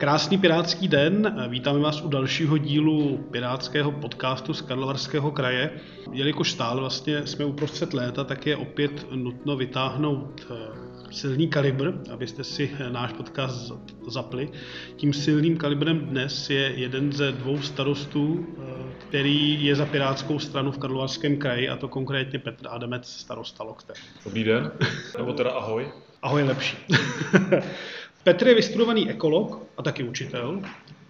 Krásný pirátský den, vítáme vás u dalšího dílu pirátského podcastu z Karlovarského kraje. Jelikož stále vlastně jsme uprostřed léta, tak je opět nutno vytáhnout eh, silný kalibr, abyste si náš podcast zapli. Tím silným kalibrem dnes je jeden ze dvou starostů, eh, který je za Pirátskou stranu v Karlovarském kraji, a to konkrétně Petr Adamec, starosta Lokte. Dobrý den, nebo teda ahoj. Ahoj lepší. Petr je vystudovaný ekolog a taky učitel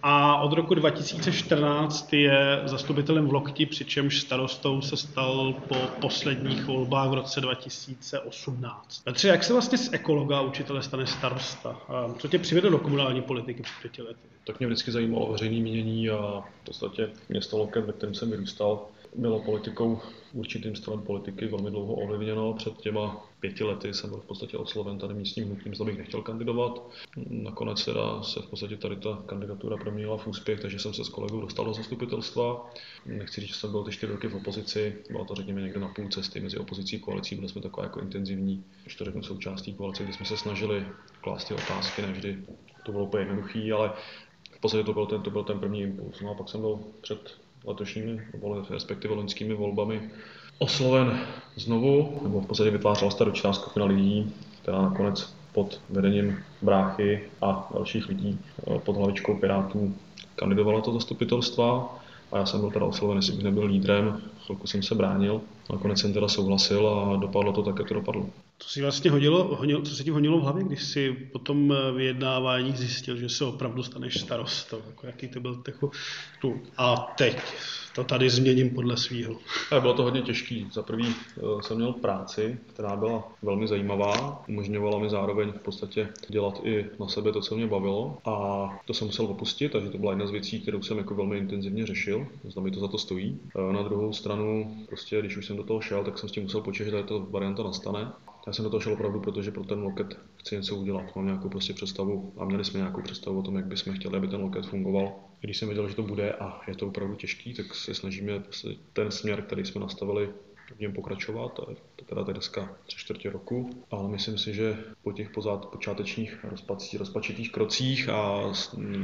a od roku 2014 je zastupitelem v Lokti, přičemž starostou se stal po posledních volbách v roce 2018. Petře, jak se vlastně z ekologa a učitele stane starosta? Co tě přivedlo do komunální politiky před pěti lety? Tak mě vždycky zajímalo veřejné mínění a v podstatě město Loket, ve kterém jsem vyrůstal, bylo politikou, určitým stranem politiky velmi dlouho ovlivněno. Před těma pěti lety jsem byl v podstatě osloven tady místním hnutím, zda bych nechtěl kandidovat. Nakonec teda se v podstatě tady ta kandidatura proměnila v úspěch, takže jsem se s kolegou dostal do zastupitelstva. Nechci říct, že jsem byl ty čtyři roky v opozici, bylo to řekněme někde na půl cesty mezi opozicí a koalicí, byli jsme taková jako intenzivní, když to řeknu, součástí koalice, kdy jsme se snažili klást ty otázky, nevždy to bylo úplně jednoduché, ale v podstatě to byl ten, to byl ten první impuls. No a pak jsem byl před letošními, respektive loňskými volbami osloven znovu, nebo v podstatě vytvářela staročná skupina lidí, která nakonec pod vedením bráchy a dalších lidí eh, pod hlavičkou Pirátů kandidovala to zastupitelstva. A já jsem byl teda osloven, jestli bych nebyl lídrem, chvilku jsem se bránil, nakonec jsem teda souhlasil a dopadlo to tak, jak to dopadlo. Co si vlastně hodilo, honilo, co se ti honilo v hlavě, když si po tom eh, vyjednávání zjistil, že se opravdu staneš starostou? Jako jaký to byl jako, tu, a teď to tady změním podle svýho. Bylo to hodně těžký. Za prvý eh, jsem měl práci, která byla velmi zajímavá. Umožňovala mi zároveň v podstatě dělat i na sebe to, co mě bavilo. A to jsem musel opustit, takže to byla jedna z věcí, kterou jsem jako velmi intenzivně řešil. Zda mi to za to stojí. Eh, na druhou stranu, prostě když už jsem do toho šel, tak jsem s tím musel počítat, že tato varianta nastane. Já jsem do toho šel opravdu, protože pro ten loket chci něco udělat. Mám nějakou prostě představu a měli jsme nějakou představu o tom, jak bychom chtěli, aby ten loket fungoval. Když jsem věděl, že to bude a je to opravdu těžký, tak se snažíme ten směr, který jsme nastavili, v něm pokračovat. A to teda dneska tři čtvrtě roku, ale myslím si, že po těch pozad, počátečních rozpací, rozpačitých krocích a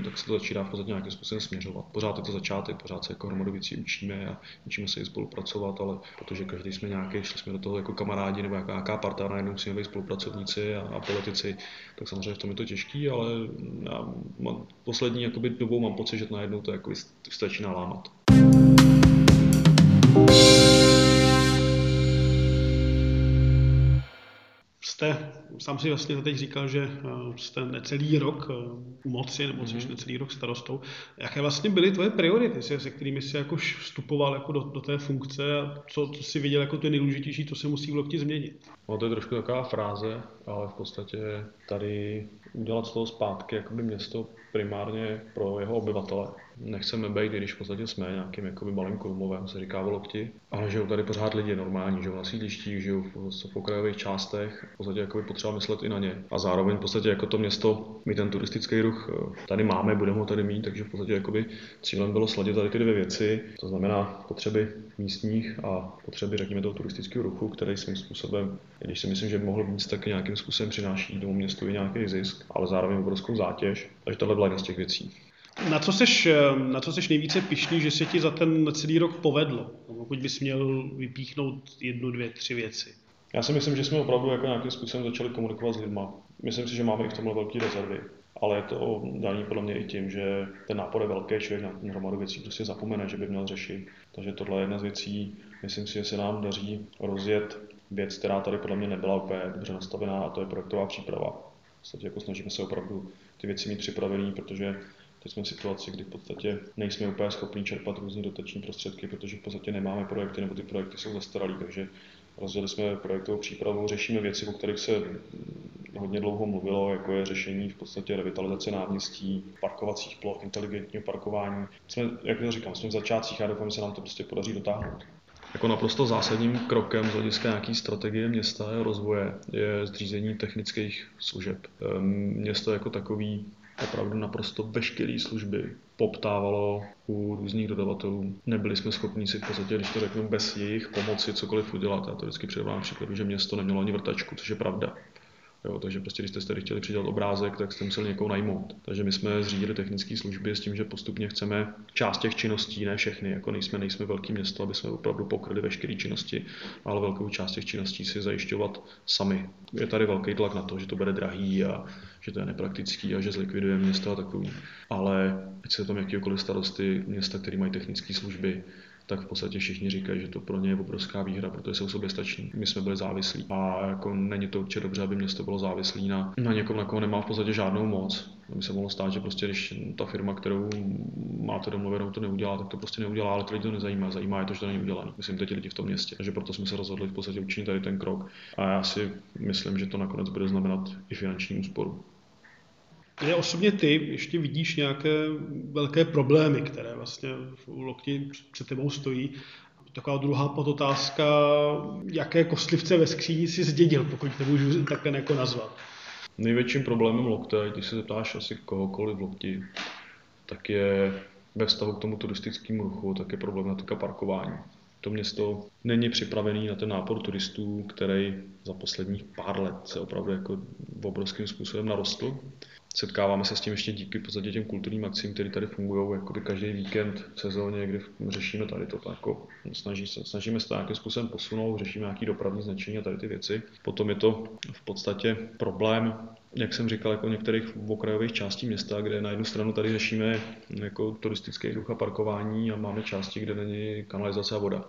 tak se to začíná v podstatě nějakým způsobem směřovat. Pořád je to začátek, pořád se jako hromadu věcí učíme a učíme se i spolupracovat, ale protože každý jsme nějaký, šli jsme do toho jako kamarádi nebo jako nějaká parta, najednou musíme být spolupracovníci a, a, politici, tak samozřejmě v tom je to těžký, ale já mám, poslední jakoby, dobou mám pocit, že najednou to jako začíná lámat. Jste, sám si vlastně teď říkal, že eh, jste necelý rok eh, u moci, nebo jsi mm-hmm. necelý rok starostou. Jaké vlastně byly tvoje priority, se kterými jsi jako vstupoval jako do, do té funkce a co, co jsi viděl jako to nejdůležitější, co se musí v Lokti změnit? No to je trošku taková fráze, ale v podstatě tady udělat z toho zpátky jakoby město primárně pro jeho obyvatele. Nechceme být, když v podstatě jsme nějakým jakoby malým kolumovem, se říká Volokti, ale žijou tady pořád lidi normální, žijou na sídlištích, žijou v, v okrajových částech, v podstatě jakoby potřeba myslet i na ně. A zároveň v podstatě jako to město, my ten turistický ruch eh, tady máme, budeme ho tady mít, takže v podstatě jakoby cílem bylo sladit tady ty dvě věci, to znamená potřeby místních a potřeby, řekněme, toho turistického ruchu, který svým způsobem, když si myslím, že by mohl být, tak nějakým způsobem přináší tomu městu i nějaký zisk, ale zároveň obrovskou zátěž. Takže tohle byla jedna z těch věcí. Na co seš, na co seš nejvíce pišný, že se ti za ten celý rok povedlo? Pokud bys měl vypíchnout jednu, dvě, tři věci. Já si myslím, že jsme opravdu jako nějakým způsobem začali komunikovat s lidmi. Myslím si, že máme i v tomhle velké rezervy. Ale je to daný podle mě i tím, že ten nápor je velký, člověk na hromadu věcí prostě zapomene, že by měl řešit. Takže tohle je jedna z věcí. Myslím si, že se nám daří rozjet věc, která tady podle mě nebyla úplně dobře nastavená, a to je projektová příprava. V jako snažíme se opravdu ty věci mít připravené, protože teď jsme v situaci, kdy v podstatě nejsme úplně schopni čerpat různé dotační prostředky, protože v podstatě nemáme projekty nebo ty projekty jsou zastaralé, takže rozdělili jsme projektovou přípravu, řešíme věci, o kterých se hodně dlouho mluvilo, jako je řešení v podstatě revitalizace náměstí, parkovacích ploch, inteligentního parkování. Jsme, jak to říkám, jsme v začátcích a doufám, že se nám to prostě podaří dotáhnout. Jako naprosto zásadním krokem z hlediska nějaké strategie města a rozvoje je zřízení technických služeb. Ehm, město jako takový opravdu naprosto veškeré služby poptávalo u různých dodavatelů. Nebyli jsme schopni si v podstatě, když to řeknu, bez jejich pomoci cokoliv udělat. Já to vždycky předávám příkladu, že město nemělo ani vrtačku, což je pravda. Jo, takže prostě, když jste tady chtěli přidělat obrázek, tak jste museli někoho najmout. Takže my jsme zřídili technické služby s tím, že postupně chceme část těch činností, ne všechny, jako nejsme, nejsme velký město, aby jsme opravdu pokryli veškeré činnosti, ale velkou část těch činností si zajišťovat sami. Je tady velký tlak na to, že to bude drahý a že to je nepraktický a že zlikviduje město a takový. Ale ať se tam jakýkoliv starosty města, který mají technické služby, tak v podstatě všichni říkají, že to pro ně je obrovská výhra, protože jsou soběstační. My jsme byli závislí a jako není to určitě dobře, aby město bylo závislé na, na někom, na koho nemá v podstatě žádnou moc. By se mohlo stát, že prostě když ta firma, kterou máte domluvenou, to neudělá, tak to prostě neudělá, ale to lidi to nezajímá. Zajímá je to, že to není udělané. Myslím teď lidi v tom městě. Takže proto jsme se rozhodli v podstatě učinit tady ten krok. A já si myslím, že to nakonec bude znamenat i finanční úsporu. Kde osobně ty ještě vidíš nějaké velké problémy, které vlastně v lokti před tebou stojí? Taková druhá podotázka, jaké kostlivce ve skříni si zdědil, pokud nemůžu takhle jako nazvat? Největším problémem lokte, když se zeptáš asi kohokoliv v lokti, tak je ve vztahu k tomu turistickému ruchu, tak je problematika parkování. To město není připravený na ten nápor turistů, který za posledních pár let se opravdu jako obrovským způsobem narostl setkáváme se s tím ještě díky podstatě těm kulturním akcím, které tady fungují jakoby každý víkend v sezóně, kdy řešíme tady to jako snaží se, snažíme se to nějakým způsobem posunout, řešíme nějaký dopravní značení a tady ty věci. Potom je to v podstatě problém jak jsem říkal, jako některých okrajových částí města, kde na jednu stranu tady řešíme jako turistický ruch a parkování a máme části, kde není kanalizace a voda.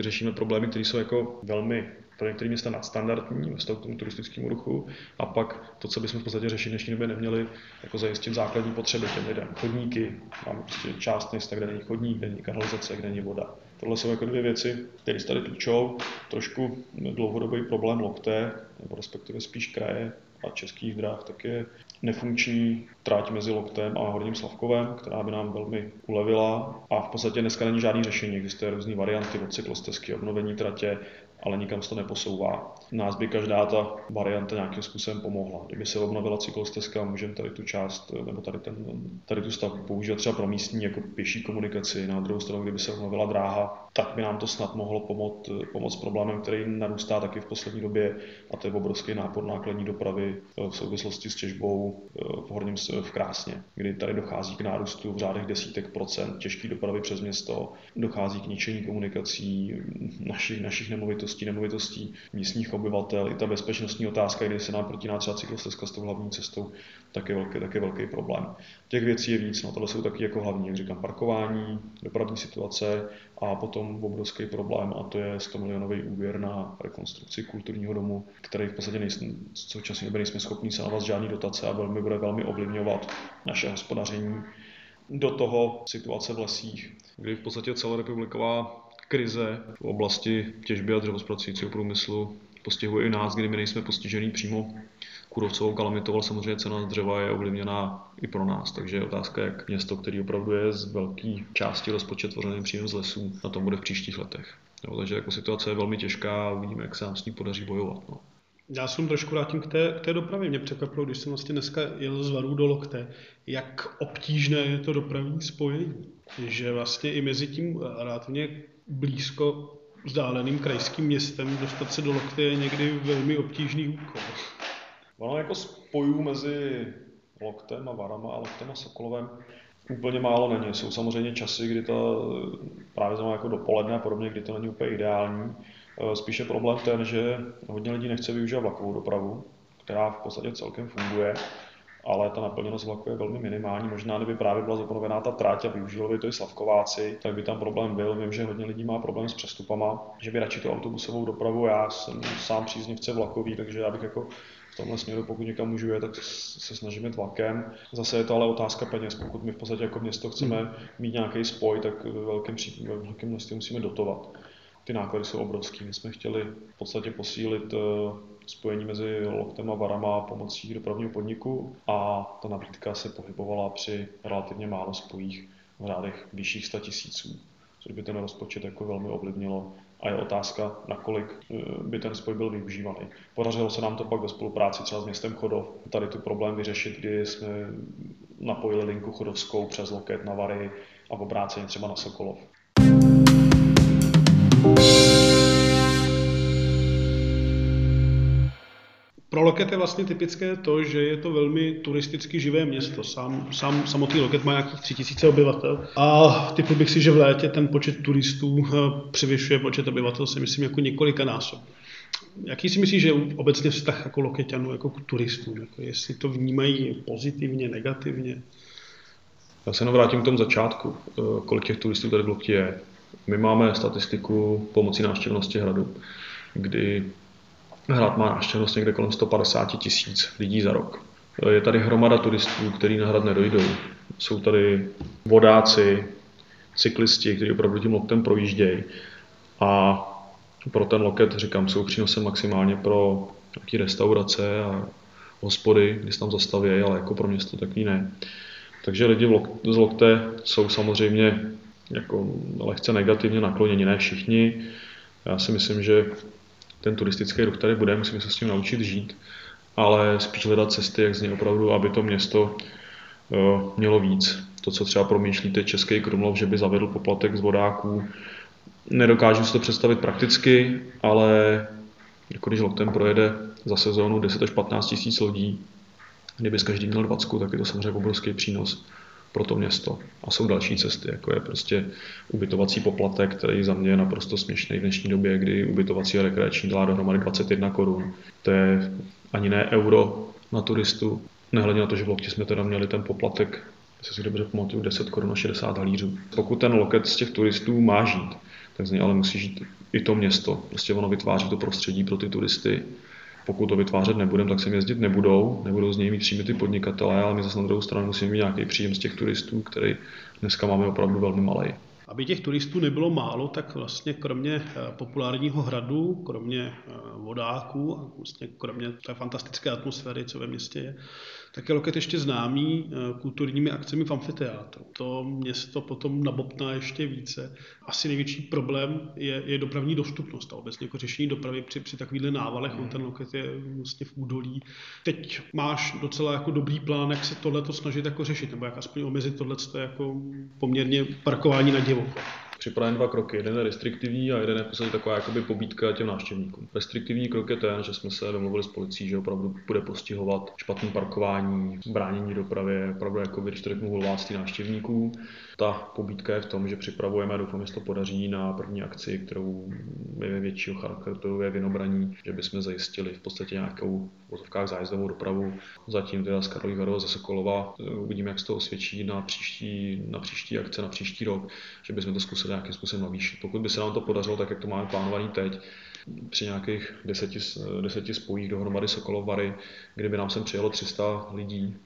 Řešíme problémy, které jsou jako velmi pro některé města nadstandardní ve vztahu k tomu turistickému ruchu a pak to, co bychom v podstatě řešit v dnešní době neměli, jako zajistit základní potřeby těm lidem. Chodníky, máme prostě část města, kde není chodník, kde není kanalizace, kde není voda. Tohle jsou jako dvě věci, které se tady týčou. Trošku dlouhodobý problém lokte, nebo respektive spíš kraje a českých dráh, tak je nefunkční tráť mezi Loktem a Horním Slavkovem, která by nám velmi ulevila. A v podstatě dneska není žádný řešení, existuje různé varianty od cyklostezky, obnovení tratě, ale nikam se to neposouvá. Nás by každá ta varianta nějakým způsobem pomohla. Kdyby se obnovila cyklostezka, můžeme tady tu část, nebo tady, ten, tady tu stavbu používat třeba pro místní jako pěší komunikaci. Na druhou stranu, kdyby se obnovila dráha, tak by nám to snad mohlo pomoct, pomoct problémem, který narůstá taky v poslední době, a to je obrovský nápor nákladní dopravy v souvislosti s těžbou eh, v Horním v Krásně, kdy tady dochází k nárůstu v řádech desítek procent těžké dopravy přes město, dochází k ničení komunikací našich, našich nemovitostí nemovitostí, nemovitostí místních obyvatel. I ta bezpečnostní otázka, kdy se nám protíná třeba cyklostezka s tou hlavní cestou, tak je velký, tak je velký problém. Těch věcí je víc, no tohle jsou taky jako hlavní, jak říkám, parkování, dopravní situace a potom obrovský problém a to je 100 milionový úvěr na rekonstrukci kulturního domu, který v podstatě nejsme, v současné době nejsme schopni se navazat žádný dotace a velmi bude velmi ovlivňovat naše hospodaření do toho situace v lesích, kdy v podstatě celorepubliková krize v oblasti těžby a dřevospracujícího průmyslu postihuje i nás, kdy my nejsme postižený přímo kůrovcovou kalamitou, ale samozřejmě cena dřeva je ovlivněná i pro nás. Takže je otázka, jak město, který opravdu je z velké části rozpočet tvořený příjem z lesů, na tom bude v příštích letech. Jo, takže jako situace je velmi těžká a uvidíme, jak se nám s ní podaří bojovat. No. Já jsem trošku vrátím k té, k té dopravě. Mě překvapilo, když jsem vlastně dneska jel z Varů do Lokte, jak obtížné je to dopravní spojení. Že vlastně i mezi tím relativně blízko vzdáleným krajským městem dostat se do Lokty je někdy velmi obtížný úkol. Ono jako spojů mezi Loktem a Varama a Loktem a Sokolovem úplně málo není. Jsou samozřejmě časy, kdy to právě znamená jako dopoledne a podobně, kdy to není úplně ideální. E, spíše problém ten, že hodně lidí nechce využívat vlakovou dopravu, která v podstatě celkem funguje ale ta naplněnost vlaku je velmi minimální. Možná, kdyby právě byla zaponovená ta tráť a využili by to i Slavkováci, tak by tam problém byl. Vím, že hodně lidí má problém s přestupama, že by radši tu autobusovou dopravu. Já jsem sám příznivce vlakový, takže já bych jako v tomhle směru, pokud někam můžu jet, tak se snažíme tlakem. Zase je to ale otázka peněz. Pokud my v podstatě jako město chceme hmm. mít nějaký spoj, tak ve velkém, ve velkém množství musíme dotovat. Ty náklady jsou obrovské. My jsme chtěli v podstatě posílit eh, spojení mezi Loktem a Varama pomocí dopravního podniku a ta nabídka se pohybovala při relativně málo spojích v řádech vyšších 100 tisíců, což by ten rozpočet jako velmi ovlivnilo a je otázka, nakolik eh, by ten spoj byl využívaný. Podařilo se nám to pak ve spolupráci třeba s městem Chodov tady tu problém vyřešit, kdy jsme napojili linku chodovskou přes Loket na Vary a obráceně třeba na Sokolov. Pro Loket je vlastně typické to, že je to velmi turisticky živé město. Sám, sám samotný Loket má nějakých 3000 obyvatel a typu bych si, že v létě ten počet turistů eh, převyšuje počet obyvatel, si myslím, jako několika násob. Jaký si myslíš, že je obecně vztah jako Lokeťanů jako k turistům? Jako jestli to vnímají pozitivně, negativně? Já se jenom vrátím k tomu začátku, eh, kolik těch turistů tady v Lokti je. My máme statistiku pomocí návštěvnosti hradu, kdy hrad má návštěvnost někde kolem 150 tisíc lidí za rok. Je tady hromada turistů, kteří na hrad nedojdou. Jsou tady vodáci, cyklisti, kteří opravdu tím loktem projíždějí. A pro ten loket, říkám, jsou přínosem maximálně pro nějaké restaurace a hospody, když tam zastaví, ale jako pro město takový ne. Takže lidi z Lokte jsou samozřejmě jako lehce negativně nakloněni, ne všichni. Já si myslím, že ten turistický ruch tady bude, musíme se s tím naučit žít, ale spíš hledat cesty, jak z něj opravdu, aby to město uh, mělo víc. To, co třeba promýšlíte Český Krumlov, že by zavedl poplatek z vodáků, nedokážu si to představit prakticky, ale jako když Loktem projede za sezónu 10 až 15 tisíc lodí, kdyby z každý měl 20, tak je to samozřejmě obrovský přínos pro to město. A jsou další cesty, jako je prostě ubytovací poplatek, který za mě je naprosto směšný v dnešní době, kdy ubytovací a rekreační dělá dohromady 21 korun. To je ani ne euro na turistu, nehledě na to, že v Lokti jsme teda měli ten poplatek, jestli si dobře pamatuju, 10 korun na 60 halířů. Pokud ten loket z těch turistů má žít, tak z něj ale musí žít i to město. Prostě ono vytváří to prostředí pro ty turisty pokud to vytvářet nebudeme, tak sem jezdit nebudou, nebudou z něj mít příjmy ty podnikatelé, ale my zase na druhou stranu musíme mít nějaký příjem z těch turistů, který dneska máme opravdu velmi malý. Aby těch turistů nebylo málo, tak vlastně kromě eh, populárního hradu, kromě eh, vodáků a vlastně kromě té fantastické atmosféry, co ve městě je, tak je Loket ještě známý eh, kulturními akcemi v amfiteátru. To město potom nabopná ještě více. Asi největší problém je, je dopravní dostupnost a obecně jako řešení dopravy při, při takovýchhle návalech. On ten Loket je vlastně v údolí. Teď máš docela jako dobrý plán, jak se tohle snažit jako řešit, nebo jak aspoň omezit tohle jako poměrně parkování na divoko připraven dva kroky. Jeden je restriktivní a jeden je v taková jakoby pobídka těm návštěvníkům. Restriktivní krok je ten, že jsme se domluvili s policií, že opravdu bude postihovat špatné parkování, bránění dopravy, opravdu jako když to řeknu návštěvníků. Ta pobídka je v tom, že připravujeme, doufám, že to podaří na první akci, kterou je většího charakteru je vinobraní, že bychom zajistili v podstatě nějakou vozovkách zájezdovou dopravu. Zatím teda z Karlových Varova ze Sokolova uvidíme, jak se to osvědčí na příští, na příští akce, na příští rok, že bychom to zkusili nějakým způsobem navýšit. Pokud by se nám to podařilo, tak jak to máme plánovaný teď, při nějakých deseti, deseti spojích dohromady Sokolovary, kdyby nám sem přijelo 300 lidí,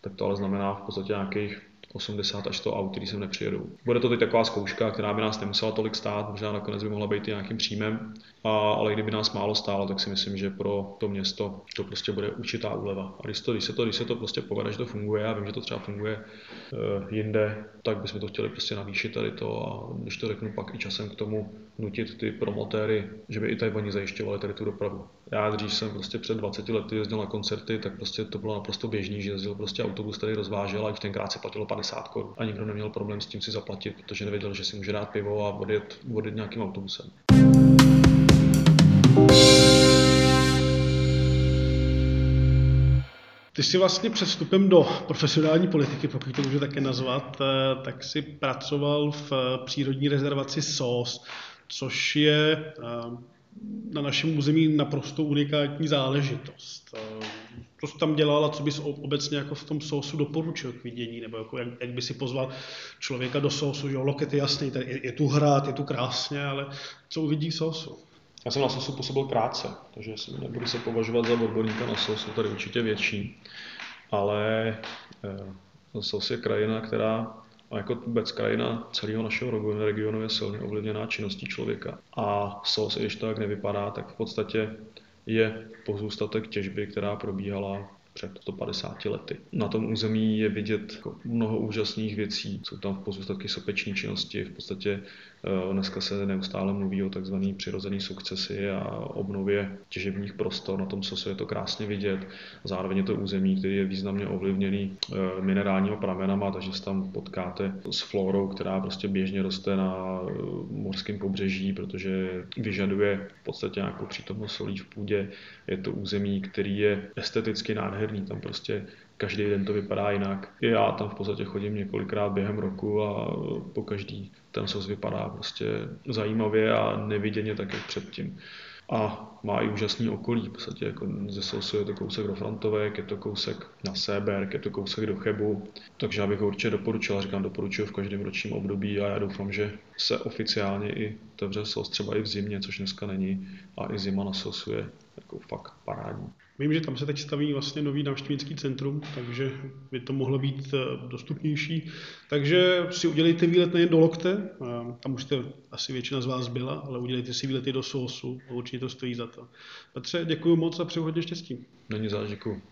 tak to ale znamená v podstatě nějakých 80 až 100 aut, který sem nepřijedou. Bude to teď taková zkouška, která by nás nemusela tolik stát, možná nakonec by mohla být i nějakým příjmem, a, ale kdyby nás málo stálo, tak si myslím, že pro to město to prostě bude určitá úleva. A když, to, když, se, to, když se to prostě povede, že to funguje, já vím, že to třeba funguje uh, jinde, tak bychom to chtěli prostě navýšit tady to a když to řeknu pak i časem k tomu nutit ty promotéry, že by i tady oni zajišťovali tady tu dopravu. Já dřív jsem prostě před 20 lety jezdil na koncerty, tak prostě to bylo naprosto běžný, že jezdil prostě autobus, který rozvážel a už tenkrát se platilo 50 korun. A nikdo neměl problém s tím si zaplatit, protože nevěděl, že si může dát pivo a odjet, odjet nějakým autobusem. Ty jsi vlastně před vstupem do profesionální politiky, pokud to můžu také nazvat, eh, tak si pracoval v přírodní rezervaci SOS, což je eh, na našem území naprosto unikátní záležitost. Co jsi tam dělal a co bys obecně jako v tom sousu doporučil k vidění, nebo jako jak, jak by si pozval člověka do sousu, že jo, loket je jasný, tady je, je tu hrát, je tu krásně, ale co uvidí v sousu? Já jsem na sosu působil krátce, takže nebudu se považovat za odborníka na sos, jsou tady určitě větší, ale eh, sos je krajina, která a jako vůbec krajina celého našeho regionu je silně ovlivněná činností člověka. A sos, i když to tak nevypadá, tak v podstatě je pozůstatek těžby, která probíhala před 150 lety. Na tom území je vidět jako mnoho úžasných věcí. Jsou tam pozůstatky sopeční činnosti, v podstatě Dneska se neustále mluví o takzvané přirozené sukcesi a obnově těžebních prostor. Na tom co je to krásně vidět. Zároveň je to území, který je významně ovlivněný minerálními pramenama, takže se tam potkáte s florou, která prostě běžně roste na morském pobřeží, protože vyžaduje v podstatě nějakou přítomnost solí v půdě. Je to území, který je esteticky nádherný, tam prostě každý den to vypadá jinak. Já tam v podstatě chodím několikrát během roku a po každý ten sos vypadá prostě zajímavě a neviděně tak, jak předtím. A má i úžasný okolí, v podstatě jako ze Sosu je to kousek do Frontovek, je to kousek na Séberg, je to kousek do Chebu, takže já bych ho určitě doporučil, říkám doporučuji v každém ročním období a já doufám, že se oficiálně i otevře Sos třeba i v zimě, což dneska není a i zima na Sosu je jako fakt parádní. Vím, že tam se teď staví vlastně nový návštěvnický centrum, takže by to mohlo být eh, dostupnější. Takže si udělejte výlet nejen do Lokte, tam už jste asi většina z vás byla, ale udělejte si výlety do Sousu, určitě to stojí za to. Petře, děkuji moc a přeju hodně štěstí. Není záž, děkuji.